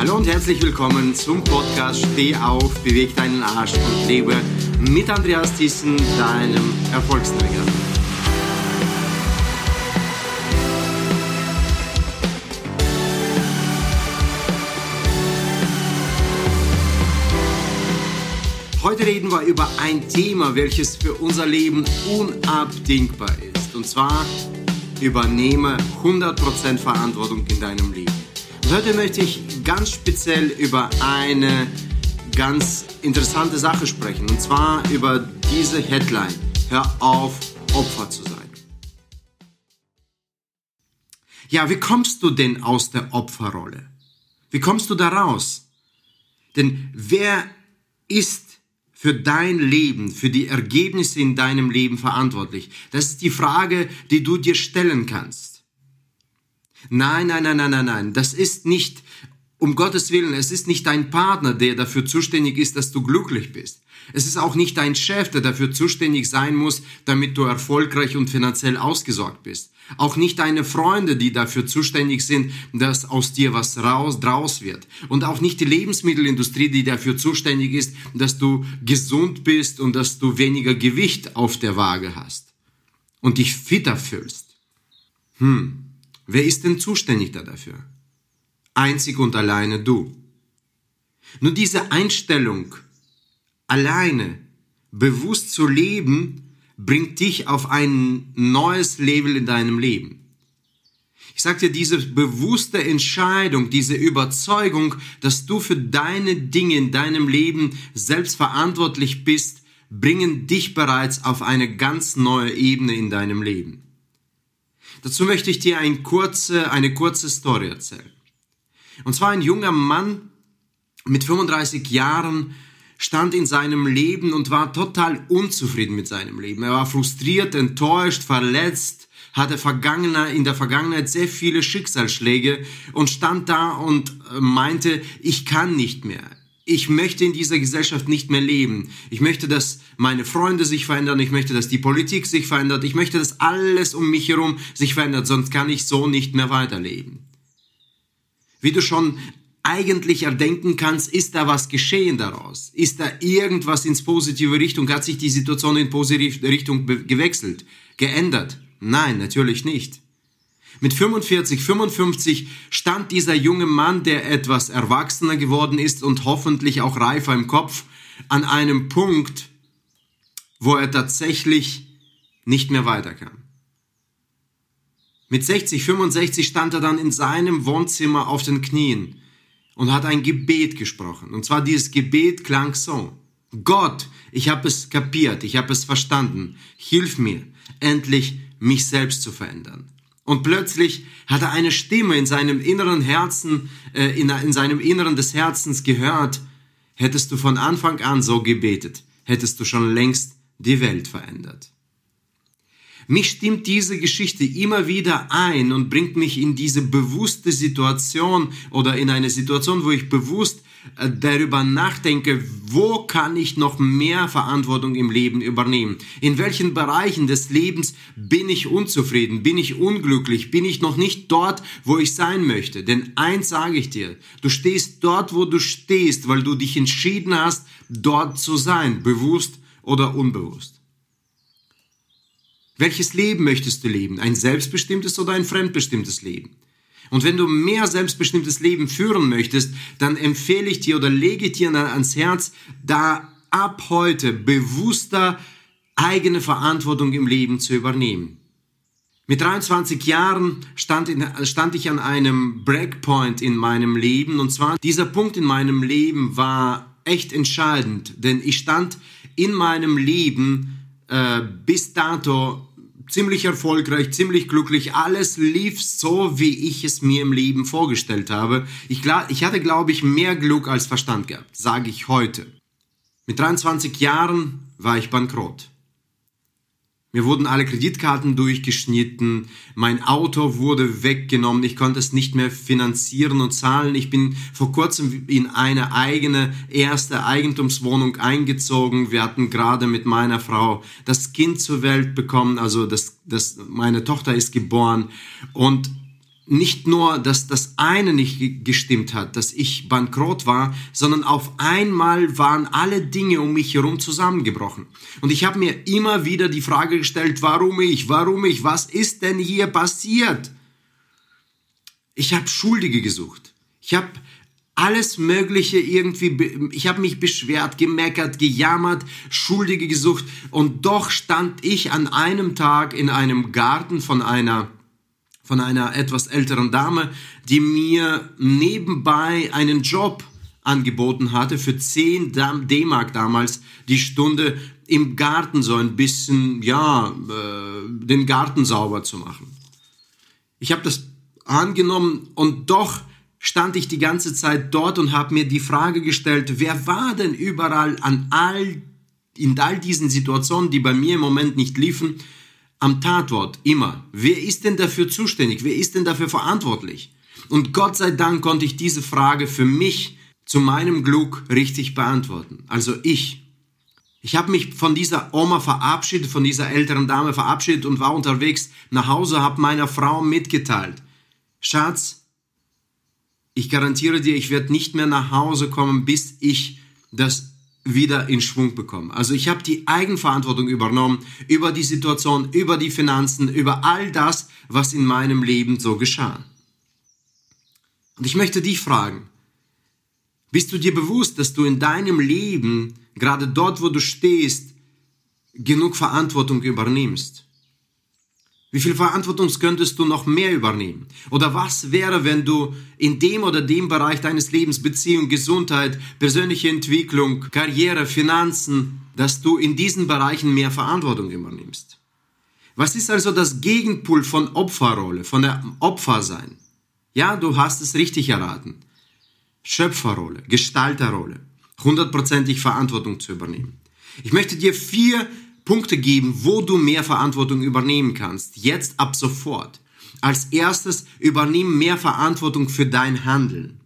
Hallo und herzlich willkommen zum Podcast Steh auf, beweg deinen Arsch und lebe mit Andreas Thyssen, deinem Erfolgsträger. Heute reden wir über ein Thema, welches für unser Leben unabdingbar ist. Und zwar übernehme 100% Verantwortung in deinem Leben. Heute möchte ich ganz speziell über eine ganz interessante Sache sprechen. Und zwar über diese Headline. Hör auf, Opfer zu sein. Ja, wie kommst du denn aus der Opferrolle? Wie kommst du da raus? Denn wer ist für dein Leben, für die Ergebnisse in deinem Leben verantwortlich? Das ist die Frage, die du dir stellen kannst. Nein, nein, nein, nein, nein, nein. Das ist nicht, um Gottes Willen, es ist nicht dein Partner, der dafür zuständig ist, dass du glücklich bist. Es ist auch nicht dein Chef, der dafür zuständig sein muss, damit du erfolgreich und finanziell ausgesorgt bist. Auch nicht deine Freunde, die dafür zuständig sind, dass aus dir was raus, draus wird. Und auch nicht die Lebensmittelindustrie, die dafür zuständig ist, dass du gesund bist und dass du weniger Gewicht auf der Waage hast. Und dich fitter fühlst. Hm, wer ist denn zuständig da dafür? Einzig und alleine du. Nur diese Einstellung, alleine, bewusst zu leben, bringt dich auf ein neues Level in deinem Leben. Ich sage dir, diese bewusste Entscheidung, diese Überzeugung, dass du für deine Dinge in deinem Leben selbst verantwortlich bist, bringen dich bereits auf eine ganz neue Ebene in deinem Leben. Dazu möchte ich dir ein kurze, eine kurze Story erzählen. Und zwar ein junger Mann mit 35 Jahren stand in seinem Leben und war total unzufrieden mit seinem Leben. Er war frustriert, enttäuscht, verletzt, hatte in der Vergangenheit sehr viele Schicksalsschläge und stand da und äh, meinte, ich kann nicht mehr. Ich möchte in dieser Gesellschaft nicht mehr leben. Ich möchte, dass meine Freunde sich verändern. Ich möchte, dass die Politik sich verändert. Ich möchte, dass alles um mich herum sich verändert. Sonst kann ich so nicht mehr weiterleben. Wie du schon eigentlich erdenken kannst, ist da was geschehen daraus? Ist da irgendwas ins positive Richtung? Hat sich die Situation in positive Richtung gewechselt, geändert? Nein, natürlich nicht. Mit 45, 55 stand dieser junge Mann, der etwas erwachsener geworden ist und hoffentlich auch reifer im Kopf, an einem Punkt, wo er tatsächlich nicht mehr weiterkam. Mit 60, 65 stand er dann in seinem Wohnzimmer auf den Knien und hat ein Gebet gesprochen. Und zwar dieses Gebet klang so. Gott, ich habe es kapiert, ich habe es verstanden. Hilf mir, endlich mich selbst zu verändern. Und plötzlich hat er eine Stimme in seinem inneren Herzen, äh, in, in seinem Inneren des Herzens gehört. Hättest du von Anfang an so gebetet, hättest du schon längst die Welt verändert. Mich stimmt diese Geschichte immer wieder ein und bringt mich in diese bewusste Situation oder in eine Situation, wo ich bewusst darüber nachdenke, wo kann ich noch mehr Verantwortung im Leben übernehmen? In welchen Bereichen des Lebens bin ich unzufrieden? Bin ich unglücklich? Bin ich noch nicht dort, wo ich sein möchte? Denn eins sage ich dir, du stehst dort, wo du stehst, weil du dich entschieden hast, dort zu sein, bewusst oder unbewusst. Welches Leben möchtest du leben? Ein selbstbestimmtes oder ein fremdbestimmtes Leben? Und wenn du mehr selbstbestimmtes Leben führen möchtest, dann empfehle ich dir oder lege dir ans Herz, da ab heute bewusster eigene Verantwortung im Leben zu übernehmen. Mit 23 Jahren stand, in, stand ich an einem Breakpoint in meinem Leben und zwar dieser Punkt in meinem Leben war echt entscheidend, denn ich stand in meinem Leben äh, bis dato ziemlich erfolgreich, ziemlich glücklich. Alles lief so, wie ich es mir im Leben vorgestellt habe. Ich, ich hatte, glaube ich, mehr Glück als Verstand gehabt, sage ich heute. Mit 23 Jahren war ich bankrott. Mir wurden alle Kreditkarten durchgeschnitten, mein Auto wurde weggenommen, ich konnte es nicht mehr finanzieren und zahlen. Ich bin vor kurzem in eine eigene erste Eigentumswohnung eingezogen. Wir hatten gerade mit meiner Frau das Kind zur Welt bekommen, also das, das, meine Tochter ist geboren und nicht nur, dass das eine nicht gestimmt hat, dass ich bankrott war, sondern auf einmal waren alle Dinge um mich herum zusammengebrochen. Und ich habe mir immer wieder die Frage gestellt, warum ich, warum ich, was ist denn hier passiert? Ich habe Schuldige gesucht. Ich habe alles Mögliche irgendwie, ich habe mich beschwert, gemeckert, gejammert, Schuldige gesucht und doch stand ich an einem Tag in einem Garten von einer von einer etwas älteren Dame, die mir nebenbei einen Job angeboten hatte für 10 D-Mark damals die Stunde im Garten so ein bisschen, ja, äh, den Garten sauber zu machen. Ich habe das angenommen und doch stand ich die ganze Zeit dort und habe mir die Frage gestellt, wer war denn überall an all in all diesen Situationen, die bei mir im Moment nicht liefen, am Tatort immer. Wer ist denn dafür zuständig? Wer ist denn dafür verantwortlich? Und Gott sei Dank konnte ich diese Frage für mich zu meinem Glück richtig beantworten. Also ich. Ich habe mich von dieser Oma verabschiedet, von dieser älteren Dame verabschiedet und war unterwegs nach Hause, habe meiner Frau mitgeteilt. Schatz, ich garantiere dir, ich werde nicht mehr nach Hause kommen, bis ich das wieder in Schwung bekommen. Also ich habe die Eigenverantwortung übernommen über die Situation, über die Finanzen, über all das, was in meinem Leben so geschah. Und ich möchte dich fragen, bist du dir bewusst, dass du in deinem Leben, gerade dort, wo du stehst, genug Verantwortung übernimmst? Wie viel Verantwortung könntest du noch mehr übernehmen? Oder was wäre, wenn du in dem oder dem Bereich deines Lebens, Beziehung, Gesundheit, persönliche Entwicklung, Karriere, Finanzen, dass du in diesen Bereichen mehr Verantwortung übernimmst? Was ist also das Gegenpol von Opferrolle, von der Opfersein? Ja, du hast es richtig erraten. Schöpferrolle, Gestalterrolle, hundertprozentig Verantwortung zu übernehmen. Ich möchte dir vier Punkte geben, wo du mehr Verantwortung übernehmen kannst. Jetzt ab sofort. Als erstes übernimm mehr Verantwortung für dein Handeln.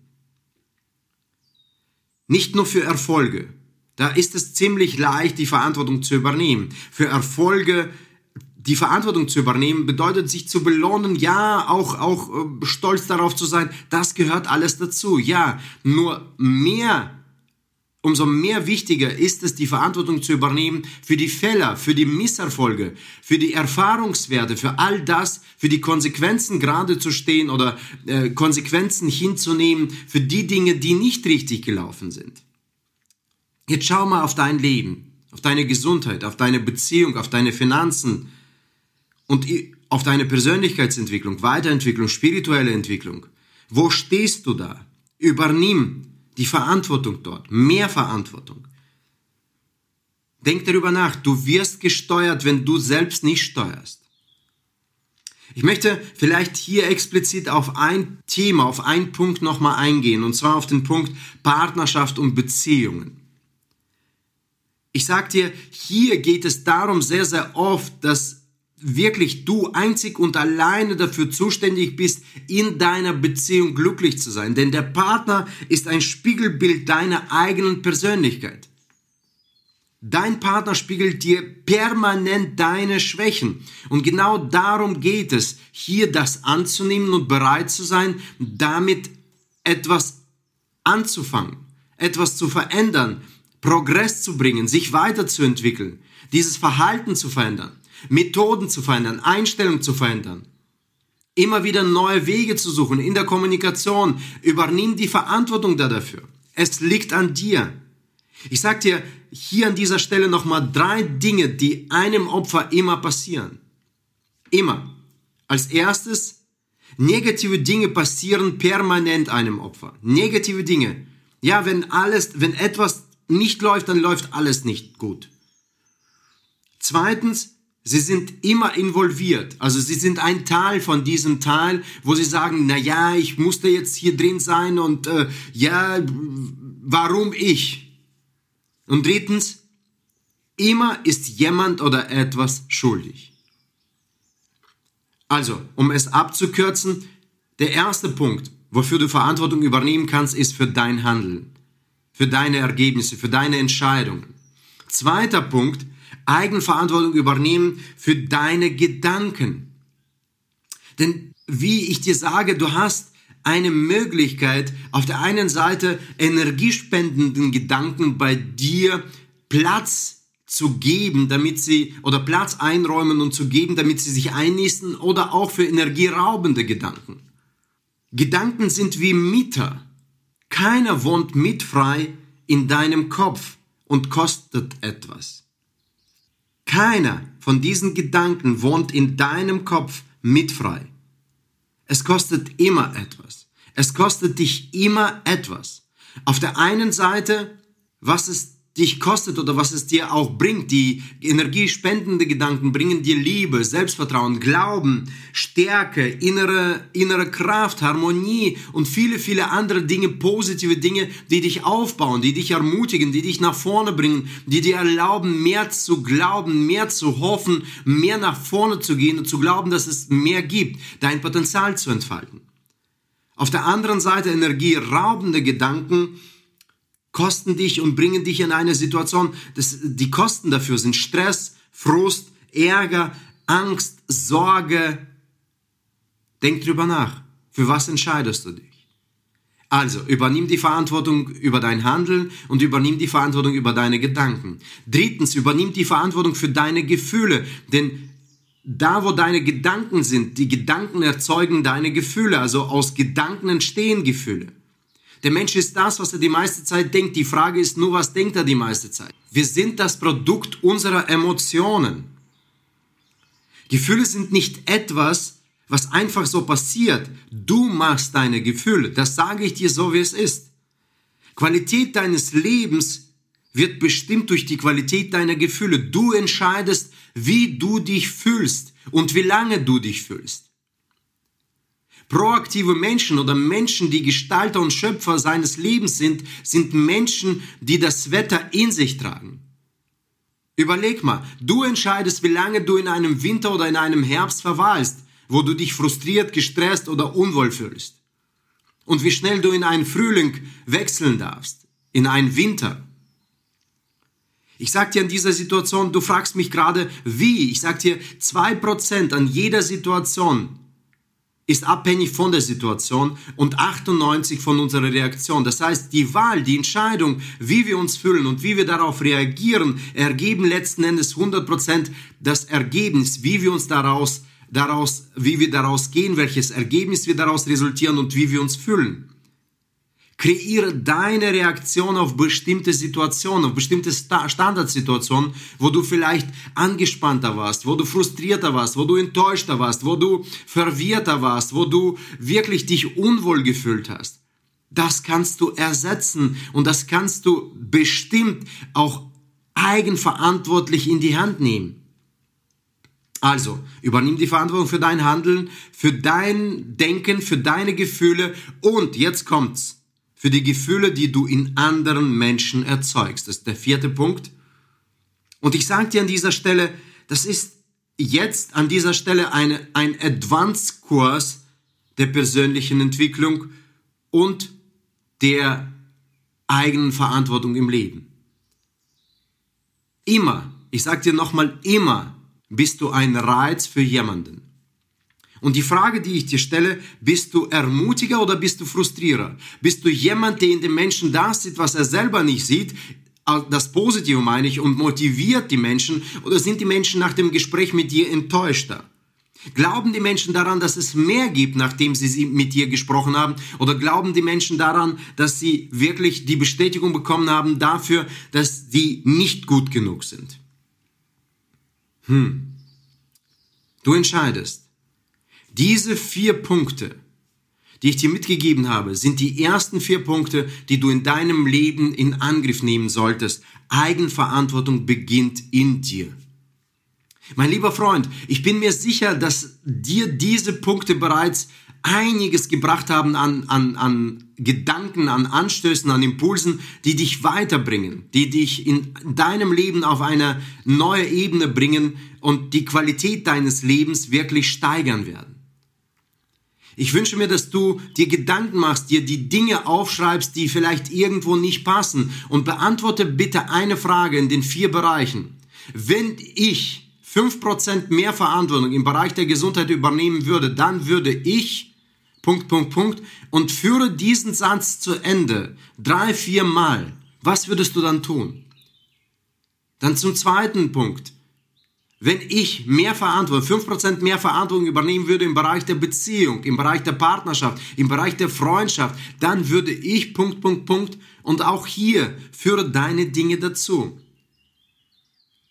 Nicht nur für Erfolge. Da ist es ziemlich leicht, die Verantwortung zu übernehmen. Für Erfolge die Verantwortung zu übernehmen bedeutet, sich zu belohnen, ja, auch, auch äh, stolz darauf zu sein, das gehört alles dazu, ja. Nur mehr umso mehr wichtiger ist es, die Verantwortung zu übernehmen für die Fehler, für die Misserfolge, für die Erfahrungswerte, für all das, für die Konsequenzen gerade zu stehen oder äh, Konsequenzen hinzunehmen für die Dinge, die nicht richtig gelaufen sind. Jetzt schau mal auf dein Leben, auf deine Gesundheit, auf deine Beziehung, auf deine Finanzen und auf deine Persönlichkeitsentwicklung, Weiterentwicklung, spirituelle Entwicklung. Wo stehst du da? Übernimm die Verantwortung dort, mehr Verantwortung. Denk darüber nach, du wirst gesteuert, wenn du selbst nicht steuerst. Ich möchte vielleicht hier explizit auf ein Thema, auf einen Punkt nochmal eingehen, und zwar auf den Punkt Partnerschaft und Beziehungen. Ich sag dir, hier geht es darum sehr, sehr oft, dass wirklich du einzig und alleine dafür zuständig bist, in deiner Beziehung glücklich zu sein. Denn der Partner ist ein Spiegelbild deiner eigenen Persönlichkeit. Dein Partner spiegelt dir permanent deine Schwächen. Und genau darum geht es, hier das anzunehmen und bereit zu sein, damit etwas anzufangen, etwas zu verändern, Progress zu bringen, sich weiterzuentwickeln, dieses Verhalten zu verändern. Methoden zu verändern, Einstellungen zu verändern. Immer wieder neue Wege zu suchen in der Kommunikation. Übernimm die Verantwortung da dafür. Es liegt an dir. Ich sag dir hier an dieser Stelle nochmal drei Dinge, die einem Opfer immer passieren. Immer. Als erstes, negative Dinge passieren permanent einem Opfer. Negative Dinge. Ja, wenn alles, wenn etwas nicht läuft, dann läuft alles nicht gut. Zweitens, Sie sind immer involviert. Also sie sind ein Teil von diesem Teil, wo sie sagen, na ja, ich musste jetzt hier drin sein und äh, ja, warum ich? Und drittens, immer ist jemand oder etwas schuldig. Also, um es abzukürzen, der erste Punkt, wofür du Verantwortung übernehmen kannst, ist für dein Handeln, für deine Ergebnisse, für deine Entscheidungen. Zweiter Punkt, Eigenverantwortung übernehmen für deine Gedanken. Denn wie ich dir sage, du hast eine Möglichkeit, auf der einen Seite energiespendenden Gedanken bei dir Platz zu geben, damit sie, oder Platz einräumen und zu geben, damit sie sich einnisten, oder auch für energieraubende Gedanken. Gedanken sind wie Mieter. Keiner wohnt mitfrei in deinem Kopf und kostet etwas. Keiner von diesen Gedanken wohnt in deinem Kopf mitfrei. Es kostet immer etwas. Es kostet dich immer etwas. Auf der einen Seite, was ist dich kostet oder was es dir auch bringt. Die energiespendende Gedanken bringen dir Liebe, Selbstvertrauen, Glauben, Stärke, innere, innere Kraft, Harmonie und viele, viele andere Dinge, positive Dinge, die dich aufbauen, die dich ermutigen, die dich nach vorne bringen, die dir erlauben, mehr zu glauben, mehr zu hoffen, mehr nach vorne zu gehen und zu glauben, dass es mehr gibt, dein Potenzial zu entfalten. Auf der anderen Seite energieraubende Gedanken, kosten dich und bringen dich in eine Situation, das, die Kosten dafür sind Stress, Frust, Ärger, Angst, Sorge. Denk drüber nach. Für was entscheidest du dich? Also, übernimm die Verantwortung über dein Handeln und übernimm die Verantwortung über deine Gedanken. Drittens, übernimm die Verantwortung für deine Gefühle, denn da, wo deine Gedanken sind, die Gedanken erzeugen deine Gefühle, also aus Gedanken entstehen Gefühle. Der Mensch ist das, was er die meiste Zeit denkt. Die Frage ist nur, was denkt er die meiste Zeit? Wir sind das Produkt unserer Emotionen. Gefühle sind nicht etwas, was einfach so passiert. Du machst deine Gefühle. Das sage ich dir so, wie es ist. Qualität deines Lebens wird bestimmt durch die Qualität deiner Gefühle. Du entscheidest, wie du dich fühlst und wie lange du dich fühlst. Proaktive Menschen oder Menschen, die Gestalter und Schöpfer seines Lebens sind, sind Menschen, die das Wetter in sich tragen. Überleg mal, du entscheidest, wie lange du in einem Winter oder in einem Herbst verweilst, wo du dich frustriert, gestresst oder unwohl fühlst. Und wie schnell du in einen Frühling wechseln darfst, in einen Winter. Ich sag dir in dieser Situation, du fragst mich gerade, wie? Ich sag dir, zwei Prozent an jeder Situation ist abhängig von der Situation und 98 von unserer Reaktion. Das heißt, die Wahl, die Entscheidung, wie wir uns fühlen und wie wir darauf reagieren, ergeben letzten Endes 100% das Ergebnis, wie wir uns daraus, daraus, wie wir daraus gehen, welches Ergebnis wir daraus resultieren und wie wir uns fühlen. Kreiere deine Reaktion auf bestimmte Situationen, auf bestimmte Standardsituationen, wo du vielleicht angespannter warst, wo du frustrierter warst, wo du enttäuschter warst, wo du verwirrter warst, wo du wirklich dich unwohl gefühlt hast. Das kannst du ersetzen und das kannst du bestimmt auch eigenverantwortlich in die Hand nehmen. Also, übernimm die Verantwortung für dein Handeln, für dein Denken, für deine Gefühle und jetzt kommt's für die Gefühle, die du in anderen Menschen erzeugst. Das ist der vierte Punkt. Und ich sage dir an dieser Stelle, das ist jetzt an dieser Stelle eine, ein Advanced-Kurs der persönlichen Entwicklung und der eigenen Verantwortung im Leben. Immer, ich sage dir nochmal, immer bist du ein Reiz für jemanden. Und die Frage, die ich dir stelle, bist du Ermutiger oder bist du Frustrierer? Bist du jemand, der in den Menschen das sieht, was er selber nicht sieht? Das Positive meine ich und motiviert die Menschen oder sind die Menschen nach dem Gespräch mit dir enttäuschter? Glauben die Menschen daran, dass es mehr gibt, nachdem sie mit dir gesprochen haben? Oder glauben die Menschen daran, dass sie wirklich die Bestätigung bekommen haben dafür, dass sie nicht gut genug sind? Hm. Du entscheidest. Diese vier Punkte, die ich dir mitgegeben habe, sind die ersten vier Punkte, die du in deinem Leben in Angriff nehmen solltest. Eigenverantwortung beginnt in dir. Mein lieber Freund, ich bin mir sicher, dass dir diese Punkte bereits einiges gebracht haben an, an, an Gedanken, an Anstößen, an Impulsen, die dich weiterbringen, die dich in deinem Leben auf eine neue Ebene bringen und die Qualität deines Lebens wirklich steigern werden. Ich wünsche mir, dass du dir Gedanken machst, dir die Dinge aufschreibst, die vielleicht irgendwo nicht passen und beantworte bitte eine Frage in den vier Bereichen. Wenn ich 5% mehr Verantwortung im Bereich der Gesundheit übernehmen würde, dann würde ich, Punkt, Punkt, Punkt, und führe diesen Satz zu Ende, drei, vier Mal. Was würdest du dann tun? Dann zum zweiten Punkt. Wenn ich mehr Verantwortung, 5% mehr Verantwortung übernehmen würde im Bereich der Beziehung, im Bereich der Partnerschaft, im Bereich der Freundschaft, dann würde ich Punkt, Punkt, Punkt und auch hier führe deine Dinge dazu.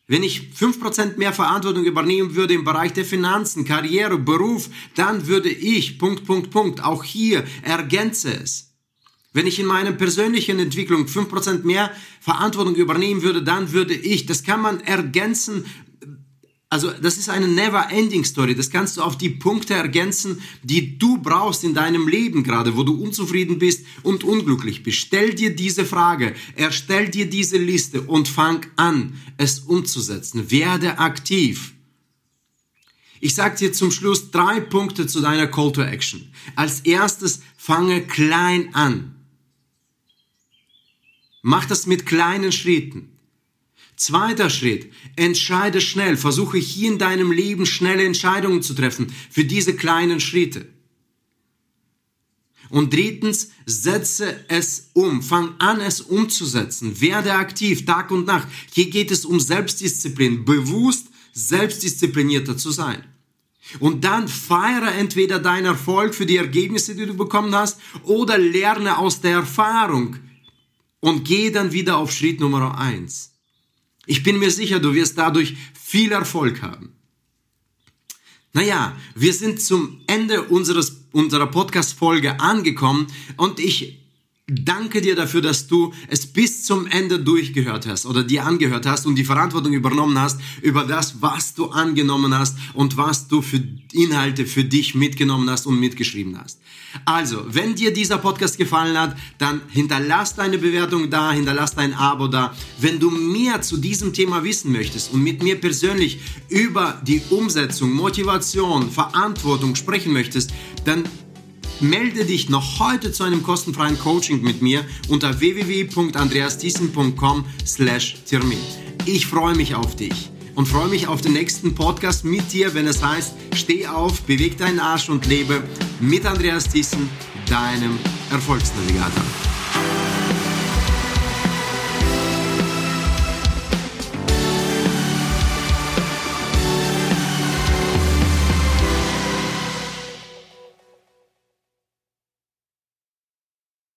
Wenn ich 5% mehr Verantwortung übernehmen würde im Bereich der Finanzen, Karriere, Beruf, dann würde ich Punkt, Punkt, Punkt auch hier ergänze es. Wenn ich in meiner persönlichen Entwicklung 5% mehr Verantwortung übernehmen würde, dann würde ich, das kann man ergänzen also das ist eine never-ending Story. Das kannst du auf die Punkte ergänzen, die du brauchst in deinem Leben gerade, wo du unzufrieden bist und unglücklich bist. Stell dir diese Frage, erstell dir diese Liste und fang an, es umzusetzen. Werde aktiv. Ich sage dir zum Schluss drei Punkte zu deiner Call to Action. Als erstes, fange klein an. Mach das mit kleinen Schritten. Zweiter Schritt, entscheide schnell, versuche hier in deinem Leben schnelle Entscheidungen zu treffen für diese kleinen Schritte. Und drittens, setze es um, fang an es umzusetzen, werde aktiv, Tag und Nacht. Hier geht es um Selbstdisziplin, bewusst selbstdisziplinierter zu sein. Und dann feiere entweder deinen Erfolg für die Ergebnisse, die du bekommen hast, oder lerne aus der Erfahrung und gehe dann wieder auf Schritt Nummer eins. Ich bin mir sicher, du wirst dadurch viel Erfolg haben. Naja, wir sind zum Ende unseres, unserer Podcast-Folge angekommen und ich danke dir dafür, dass du es bis zum Ende durchgehört hast oder dir angehört hast und die Verantwortung übernommen hast über das, was du angenommen hast und was du für Inhalte für dich mitgenommen hast und mitgeschrieben hast. Also, wenn dir dieser Podcast gefallen hat, dann hinterlass deine Bewertung da, hinterlass dein Abo da. Wenn du mehr zu diesem Thema wissen möchtest und mit mir persönlich über die Umsetzung, Motivation, Verantwortung sprechen möchtest, dann Melde dich noch heute zu einem kostenfreien Coaching mit mir unter www.andreasthiessen.com/termin. Ich freue mich auf dich und freue mich auf den nächsten Podcast mit dir, wenn es heißt, steh auf, beweg deinen Arsch und lebe mit Andreas Thiessen, deinem Erfolgsnavigator.